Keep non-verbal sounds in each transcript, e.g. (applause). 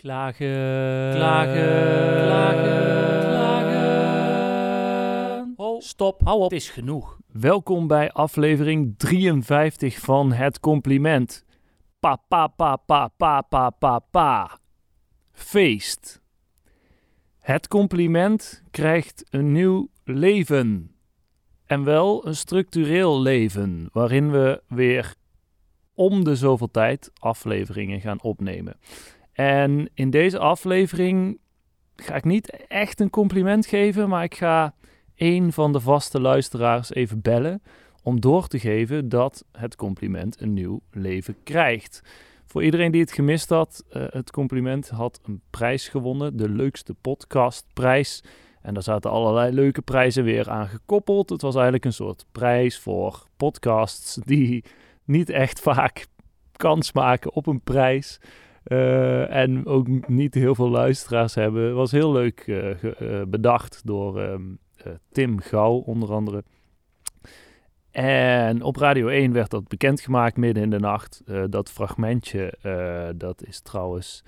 Klagen, klagen, klagen, klagen. Stop, hou op, het is genoeg. Welkom bij aflevering 53 van Het Compliment. Pa, pa, pa, pa, pa, pa, pa, pa. Feest. Het compliment krijgt een nieuw leven. En wel een structureel leven, waarin we weer om de zoveel tijd afleveringen gaan opnemen. En in deze aflevering ga ik niet echt een compliment geven, maar ik ga een van de vaste luisteraars even bellen om door te geven dat het compliment een nieuw leven krijgt. Voor iedereen die het gemist had, uh, het compliment had een prijs gewonnen, de leukste podcastprijs. En daar zaten allerlei leuke prijzen weer aan gekoppeld. Het was eigenlijk een soort prijs voor podcasts die niet echt vaak kans maken op een prijs. Uh, en ook niet heel veel luisteraars hebben. Was heel leuk ge, uh, bedacht door um, Tim Gauw onder andere. En op Radio 1 werd dat bekendgemaakt midden in de nacht. dat fragmentje, dat is trouwens...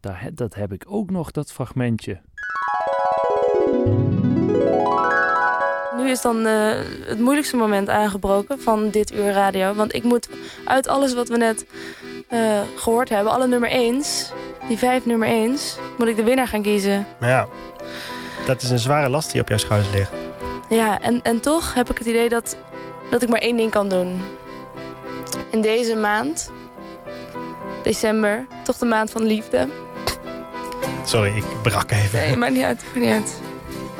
Daar, dat heb ik ook nog, dat fragmentje. Nu is dan het moeilijkste moment aangebroken van dit uur radio. Want ik moet uit alles wat we net uh, gehoord hebben, alle nummer 1's, die vijf nummer 1's, moet ik de winnaar gaan kiezen. Maar ja, dat is een zware last die op jouw schouders ligt. Ja, en, en toch heb ik het idee dat, dat ik maar één ding kan doen. In deze maand, december, toch de maand van liefde. Sorry, ik brak even. Nee, maakt niet uit, maakt niet uit.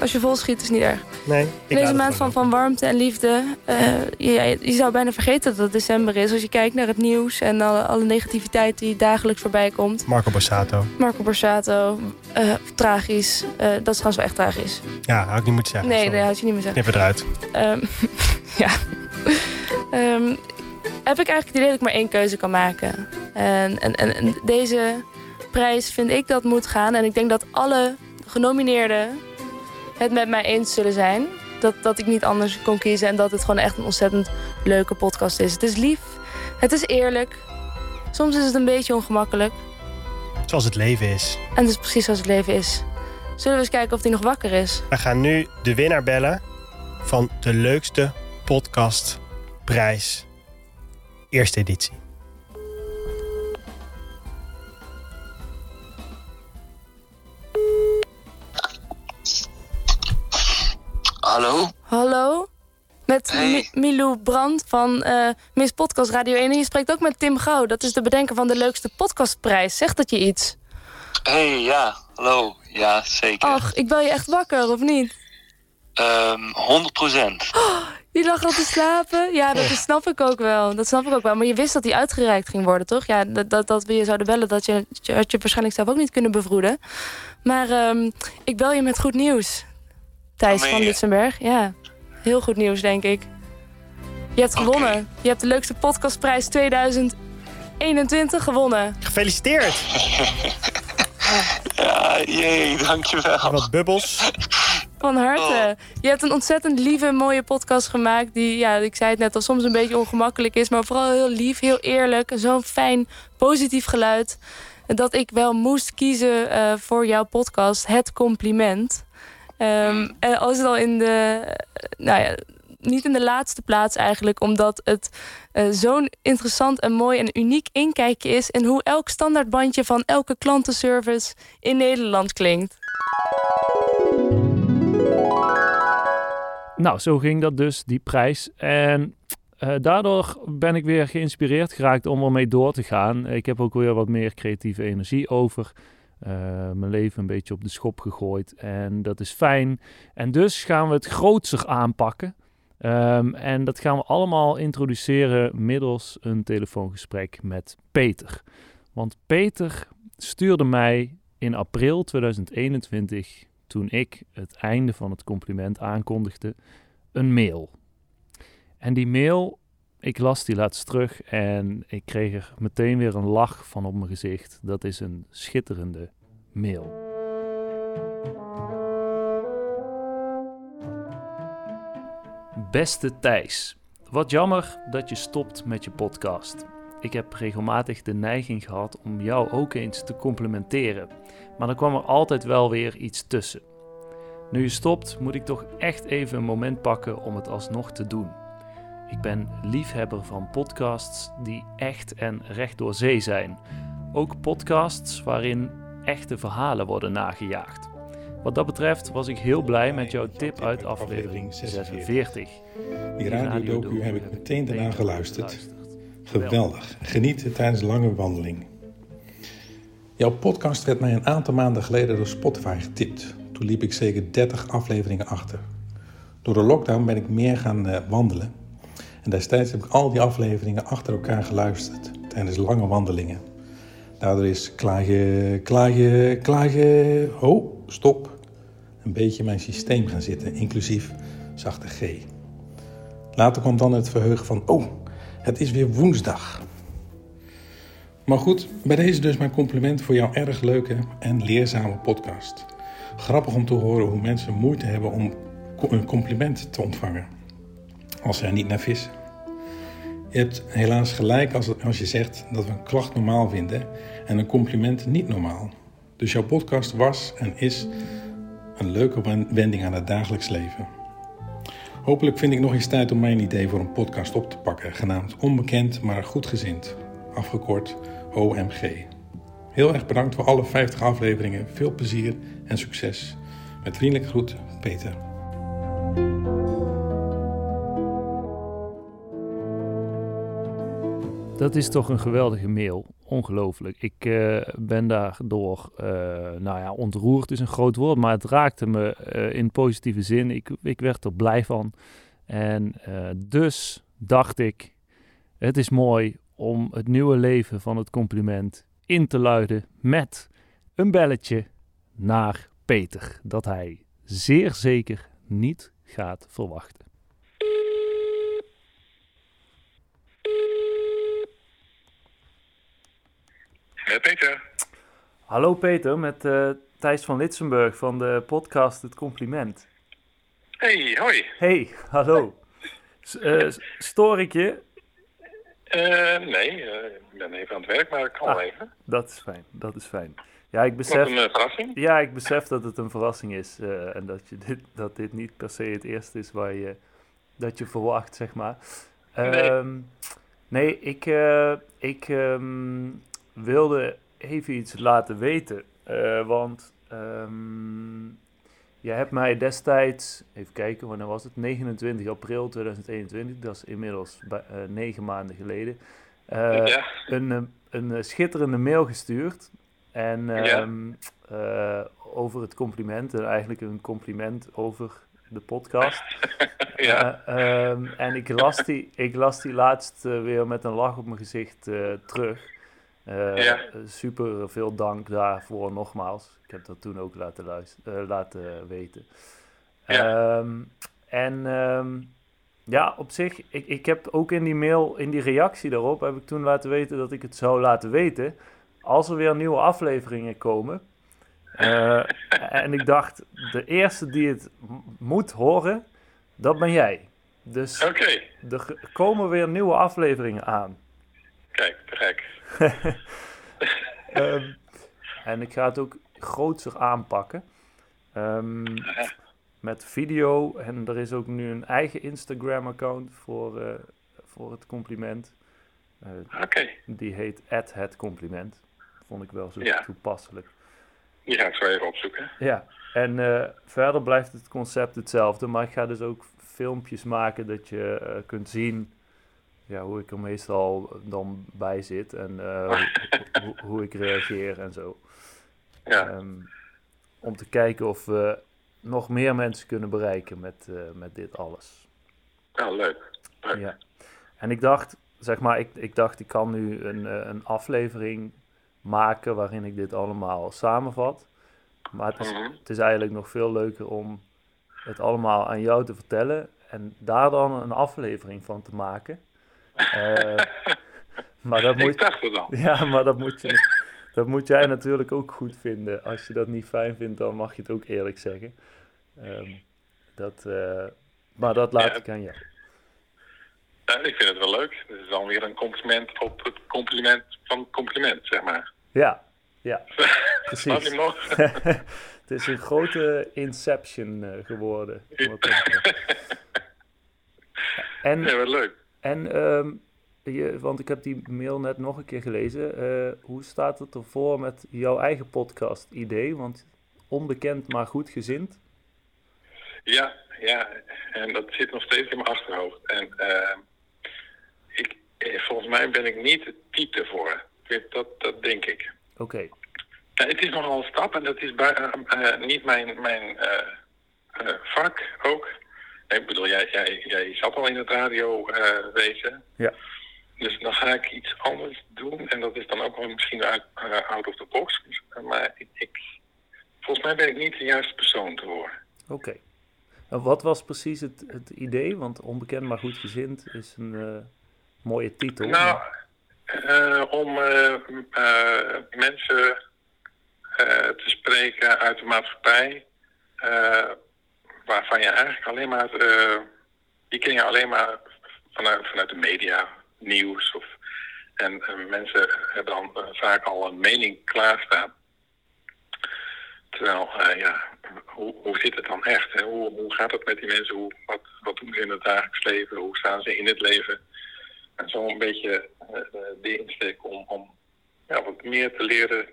Als je vol schiet is niet erg. Nee, In deze maand van, van warmte en liefde. Uh, je, je, zou bijna vergeten dat het december is. Als je kijkt naar het nieuws en alle, alle negativiteit die dagelijks voorbij komt. Marco Borsato. Marco Borsato. Uh, tragisch. Uh, dat is trouwens wel echt tragisch. Ja, had ik niet moeten zeggen. Nee, nee, had je niet moeten zeggen. Knip het eruit. Um, (laughs) ja. um, heb ik eigenlijk het idee dat ik maar één keuze kan maken. En, en, en deze prijs vind ik dat moet gaan. En ik denk dat alle genomineerden het met mij eens zullen zijn. Dat, dat ik niet anders kon kiezen en dat het gewoon echt een ontzettend leuke podcast is. Het is lief, het is eerlijk. Soms is het een beetje ongemakkelijk. Zoals het leven is. En het is precies zoals het leven is. Zullen we eens kijken of die nog wakker is? We gaan nu de winnaar bellen van de leukste podcastprijs. Eerste editie. Milou Brand van uh, Miss Podcast Radio 1. En je spreekt ook met Tim Gauw. Dat is de bedenker van de leukste podcastprijs. Zegt dat je iets? hey, ja. Hallo. Ja, zeker. Ach, ik bel je echt wakker, of niet? Um, 100 procent. Oh, je lag al te slapen? Ja, dat snap ik ook wel. Dat snap ik ook wel. Maar je wist dat die uitgereikt ging worden, toch? Ja, dat, dat, dat we je zouden bellen, dat je, had je waarschijnlijk zelf ook niet kunnen bevroeden. Maar um, ik bel je met goed nieuws. Thijs van Litsenberg. Ja, heel goed nieuws, denk ik. Je hebt okay. gewonnen. Je hebt de leukste podcastprijs 2021 gewonnen. Gefeliciteerd! (laughs) ja, jee, dankjewel. Wat bubbels. Van harte. Je hebt een ontzettend lieve, mooie podcast gemaakt. Die, ja, ik zei het net al, soms een beetje ongemakkelijk is. Maar vooral heel lief, heel eerlijk. Zo'n fijn, positief geluid. Dat ik wel moest kiezen uh, voor jouw podcast. Het compliment. Um, en als het al in de, nou ja, niet in de laatste plaats eigenlijk, omdat het uh, zo'n interessant en mooi en uniek inkijkje is in hoe elk standaardbandje van elke klantenservice in Nederland klinkt. Nou, zo ging dat dus, die prijs. En uh, daardoor ben ik weer geïnspireerd geraakt om ermee door te gaan. Ik heb ook weer wat meer creatieve energie over. Uh, mijn leven een beetje op de schop gegooid. En dat is fijn. En dus gaan we het grootser aanpakken. Um, en dat gaan we allemaal introduceren middels een telefoongesprek met Peter. Want Peter stuurde mij in april 2021, toen ik het einde van het compliment aankondigde, een mail. En die mail, ik las die laatst terug en ik kreeg er meteen weer een lach van op mijn gezicht. Dat is een schitterende mail. Beste Thijs, wat jammer dat je stopt met je podcast. ik heb regelmatig de neiging gehad om jou ook eens te complimenteren. Maar dan kwam er altijd wel weer iets tussen. Nu je stopt, moet ik toch echt even een moment pakken om het alsnog te doen. Ik ben liefhebber van podcasts die echt en recht door zee zijn. Ook podcasts waarin echte verhalen worden nagejaagd. Wat dat betreft was ik heel blij met jouw tip uit aflevering 46. Die radiodocu heb ik meteen daarna geluisterd. Geweldig. Genieten tijdens lange wandeling. Jouw podcast werd mij een aantal maanden geleden door Spotify getipt. Toen liep ik zeker 30 afleveringen achter. Door de lockdown ben ik meer gaan uh, wandelen. En destijds heb ik al die afleveringen achter elkaar geluisterd tijdens lange wandelingen. Daardoor is klagen, klagen, klagen. Oh, stop. Een beetje mijn systeem gaan zitten, inclusief zachte G. Later kwam dan het verheugen van: oh, het is weer woensdag. Maar goed, bij deze dus mijn compliment voor jouw erg leuke en leerzame podcast. Grappig om te horen hoe mensen moeite hebben om een compliment te ontvangen. Als er niet naar vissen. Je hebt helaas gelijk als, als je zegt dat we een klacht normaal vinden en een compliment niet normaal. Dus jouw podcast was en is een leuke wending aan het dagelijks leven. Hopelijk vind ik nog eens tijd om mijn idee voor een podcast op te pakken, genaamd Onbekend maar Goedgezind, afgekort OMG. Heel erg bedankt voor alle 50 afleveringen, veel plezier en succes. Met vriendelijk groet, Peter. Dat is toch een geweldige mail. Ongelooflijk. Ik uh, ben daardoor, uh, nou ja, ontroerd is een groot woord, maar het raakte me uh, in positieve zin. Ik, ik werd er blij van. En dus dacht ik, het is mooi om het nieuwe leven van het compliment in te luiden met een belletje naar Peter. Dat hij zeer zeker niet gaat verwachten. Uh, Peter. Hallo Peter, met uh, Thijs van Litsenburg van de podcast Het Compliment. Hey, hoi. Hey, hallo. S uh, stoor ik je? nee, ik ben even aan het werk, maar ik kan ah, even. Dat is fijn, dat is fijn. Ja, ik besef, een verrassing. Ja, ik besef dat het een verrassing is en dat, je dit, dat dit niet per se het eerste is waar je, dat je verwacht, zeg maar. Nee, um, nee ik, ik um, wilde even iets laten weten. Uh, want um, je hebt mij destijds, even kijken, wanneer was het? 29 april 2021, dat is inmiddels uh, negen maanden geleden. Uh, ja. Een, een, schitterende mail gestuurd. En um, ja. over het compliment, en eigenlijk een compliment over de podcast. (laughs) ja. um, en ik las die, ik las die laatst weer met een lach op mijn gezicht terug. Uh, ja. Super veel dank daarvoor nogmaals. Ik heb dat toen ook laten, luisteren, uh, laten weten. Ja. Um, en um, ja, op zich, ik, ik heb ook in die mail, in die reactie daarop, heb ik toen laten weten dat ik het zou laten weten. Als er weer nieuwe afleveringen komen. Uh, (laughs) en ik dacht, de eerste die het moet horen, dat ben jij. Dus okay. er komen weer nieuwe afleveringen aan. Kijk, te gek. um, (laughs) en ik ga het ook grootser aanpakken. Um, met video. En er is ook nu een eigen Instagram-account voor, uh, voor het compliment. Uh, okay. Die heet het compliment. Vond ik wel zo ja. toepasselijk. Die ga ik zo even opzoeken. Ja, en uh, verder blijft het concept hetzelfde. Maar ik ga dus ook filmpjes maken dat je kunt zien ja, hoe ik er meestal dan bij zit en uh, (laughs) hoe, hoe, ik reageer en zo. Ja. Um, om te kijken of we nog meer mensen kunnen bereiken met, uh, met dit alles. Ja, leuk. leuk. Ja. En ik dacht, zeg maar, ik, ik dacht ik kan nu een, een aflevering maken waarin ik dit allemaal samenvat. Maar het is, -hmm. het is eigenlijk nog veel leuker om het allemaal aan jou te vertellen en daar dan een aflevering van te maken. Uh, maar dat (laughs) moet, ik dacht het dan. (laughs) Ja, maar dat moet, je, dat moet jij natuurlijk ook goed vinden. Als je dat niet fijn vindt, dan mag je het ook eerlijk zeggen. Um, dat, uh, maar dat laat ja. ik aan jou. Ja, ik vind het wel leuk. Het is dan weer een compliment op het compliment van compliment, zeg maar. Ja, ja, (laughs) precies. het is een grote inception eh, geworden. En, Ja, wat leuk. En ehm, je, want ik heb die mail net nog een keer gelezen. Eh, hoe staat het ervoor met jouw eigen podcast idee? Want onbekend maar goed gezind. Ja, ja, en dat zit nog steeds in mijn achterhoofd. En eh, ik, eh, volgens mij ben ik niet het type weet- Dat, dat denk ik. Oké, Ja, het is nogal een stap en dat is bij, eh, eh, niet mijn, mijn eh, eh, vak ook. Ik bedoel, jij, jij, jij zat al in het radiowezen. ja. Dus dan ga ik iets anders doen. En dat is dan ook wel misschien uit, eh, out of the box. Maar ik, ik, volgens mij ben ik niet de juiste persoon te worden. Oké. En wat was precies het, het idee? Want onbekend maar goed gezind is een eh, mooie titel. Nou, eh, om eh, eh, mensen eh, te spreken uit de maatschappij, eh, waarvan je eigenlijk alleen maar, eh, die ken je alleen maar vanuit, vanuit de media, nieuws. Of, en eh, mensen hebben dan eh, vaak al een mening klaarstaan. Terwijl, ja, hoe, zit het dan echt? Hè? Hoe, hoe gaat het met die mensen? Hoe, wat, doen ze in het dagelijks leven? Hoe staan ze in het leven? En zo een beetje de insteek om, om ja, wat meer te leren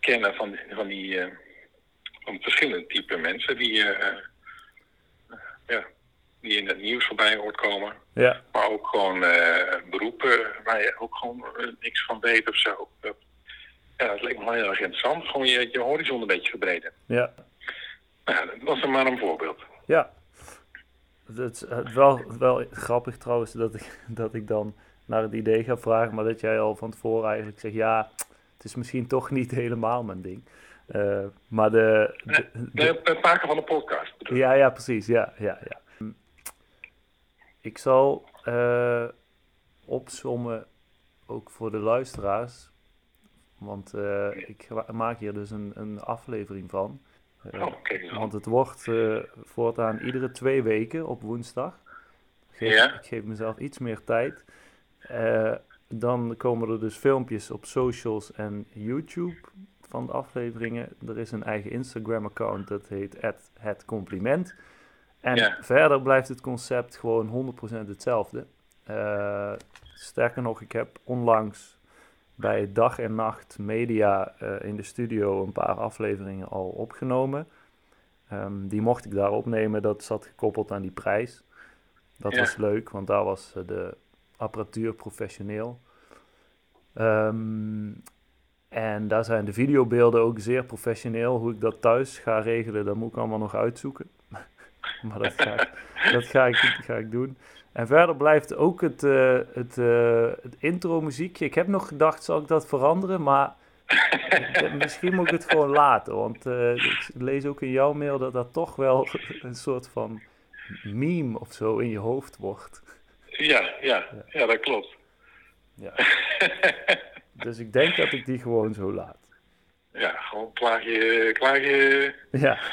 kennen van, van die van verschillende type mensen die, eh, eh, ja, die in het nieuws voorbij hoort komen. ja, Maar ook gewoon eh, beroepen waar je ook gewoon niks van weet of zo. Ja, dat leek me wel heel erg interessant. Gewoon je, je horizon een beetje verbreden. ja, Nou, dat was er maar een voorbeeld. ja. Het is wel, wel grappig trouwens dat ik, dat ik dan naar het idee ga vragen, maar dat jij al van tevoren eigenlijk zegt, ja, het is misschien toch niet (laughs) helemaal mijn ding. Eh, maar de, de- de- het maken van een podcast. bedoel. Ja, ja, precies. Ja, ja, ja. Ik zal eh opsommen, ook voor de luisteraars. Want eh, ik maak hier dus een, een aflevering van. Oh, want het wordt voortaan iedere twee weken op woensdag. Ik geef, Ja. ik geef mezelf iets meer tijd. Dan komen er dus filmpjes op socials en YouTube van de afleveringen. Er is een eigen Instagram-account, dat heet Het Compliment. En Ja. verder blijft het concept gewoon 100% hetzelfde. Eh, sterker nog, ik heb onlangs bij Dag en Nacht Media eh, in de studio een paar afleveringen al opgenomen. Ehm, die mocht ik daar opnemen, dat zat gekoppeld aan die prijs. Dat Ja. was leuk, want daar was eh, de apparatuur professioneel. Ehm, en daar zijn de videobeelden ook zeer professioneel. Hoe ik dat thuis ga regelen, dat moet ik allemaal nog uitzoeken. (laughs) maar dat ga ik, dat ga ik, ga ik doen. En verder blijft ook het, eh, het, eh, het intro muziekje. Ik heb nog gedacht, zal ik dat veranderen? Maar misschien moet ik het gewoon laten. Want eh, ik lees ook in jouw mail dat dat toch wel (laughs) een soort van meme of zo in je hoofd wordt. Ja, ja, ja, dat klopt. Ja. (laughs) Dus ik denk dat ik die gewoon zo laat. Ja, gewoon klaag je, klaag je. Ja, (laughs)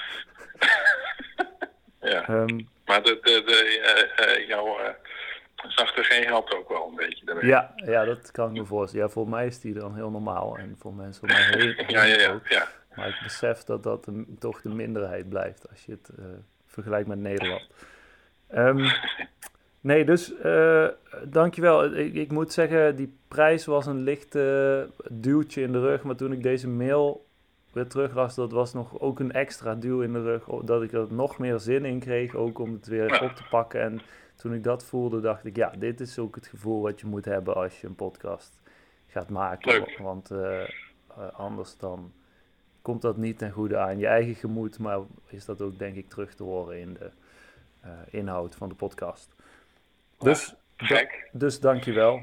Ja. ehm, Maar de, de, de, eh, eh, jouw eh, zachte G helpt ook wel een beetje daarmee. ja, ja, dat kan ik me voorstellen. Ja, voor mij is die dan heel normaal. En voor mensen om mij heen, (laughs) ja, ja, ja. ja. Maar ik besef dat dat de- toch de minderheid blijft als je het vergelijkt met Nederland. Ehm, (laughs) nee, dus eh dankjewel. Ik, ik moet zeggen, die prijs was een licht eh, duwtje in de rug. Maar toen ik deze mail weer teruglas, dat was nog ook een extra duw in de rug. Dat ik er nog meer zin in kreeg, ook om het weer Ja. op te pakken. En toen ik dat voelde, dacht ik, ja, dit is ook het gevoel wat je moet hebben als je een podcast gaat maken. Leuk. Want eh, anders dan komt dat niet ten goede aan je eigen gemoed, maar is dat ook denk ik terug te horen in de inhoud van de podcast. Dus, da- Gek. dus dankjewel.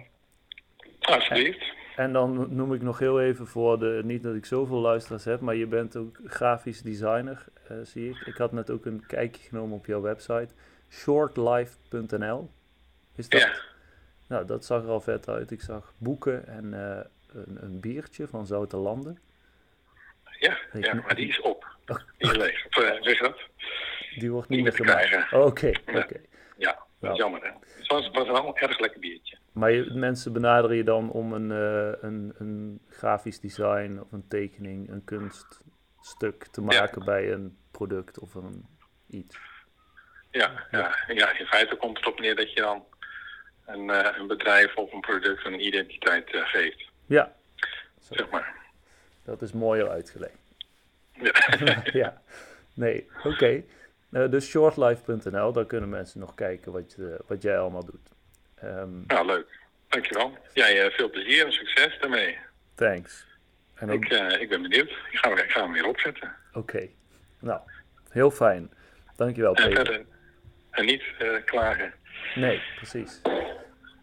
Alsjeblieft. En dan noem ik nog heel even voor de, niet dat ik zoveel luisteraars heb, maar je bent ook grafisch designer, eh, zie ik. Ik had net ook een kijkje genomen op jouw website, shortlife.nl. Is dat? Ja. Nou, dat zag er al vet uit. Ik zag boeken en eh, een, een biertje van Zoutelanden. Ja, Ik- ja, maar die is op. Die is leeg. Of, eh, zeg dat? Die wordt Niet meer gemaakt. Oké, Ja. oké. Ja. Dat is jammer, hè? Het was, was wel een erg lekker biertje. Maar je, mensen benaderen je dan om een, eh, een, een grafisch design of een tekening, een kunststuk te maken bij een product of een iets. Ja, ja. ja, in feite komt het op neer dat je dan een, eh, een bedrijf of een product een identiteit eh, geeft, Ja, zeg maar. dat is mooier uitgelegd. Ja. (laughs) ja, nee, oké. Eh, dus shortlife.nl, daar kunnen mensen nog kijken wat, je, wat jij allemaal doet. Ehm, nou, leuk. Dankjewel. Jij eh, veel plezier en succes daarmee. thanks. En ook, Ik, eh, ik ben benieuwd. Ik ga, ik ga hem weer opzetten. oké. Nou, heel fijn. Dankjewel, En Peter. verder en niet klagen. Nee, precies.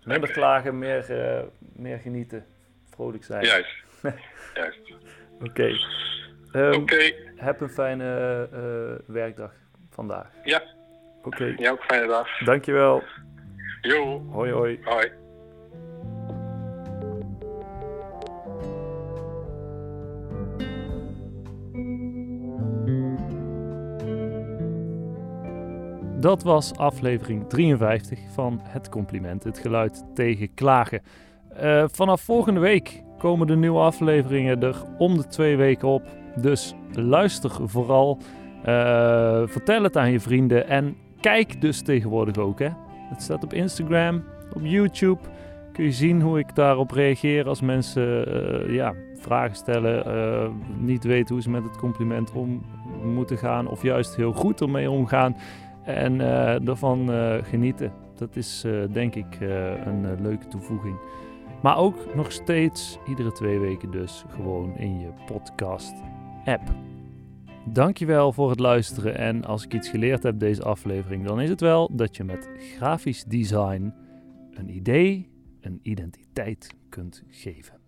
Minder klagen, meer, meer genieten. Vrolijk zijn. Juist. (laughs) Juist. Oké. Ehm, Oké. Heb een fijne werkdag vandaag. Ja, Oké. jij ook een fijne dag. Dankjewel. Jo. Hoi hoi. Hoi. Dat was aflevering 53 van Het Compliment, het geluid tegen klagen. Eh, vanaf volgende week komen de nieuwe afleveringen er om de twee weken op. Dus luister vooral, eh, vertel het aan je vrienden en kijk dus tegenwoordig ook. Hè? Het staat op Instagram, op YouTube. Kun je zien hoe ik daarop reageer als mensen eh, ja, vragen stellen, eh, niet weten hoe ze met het compliment om moeten gaan of juist heel goed ermee omgaan en eh, genieten. Dat is denk ik een leuke toevoeging. Maar ook nog steeds iedere twee weken dus gewoon in je podcast app. Dankjewel voor het luisteren en als ik iets geleerd heb deze aflevering, dan is het wel dat je met grafisch design een idee, een identiteit kunt geven.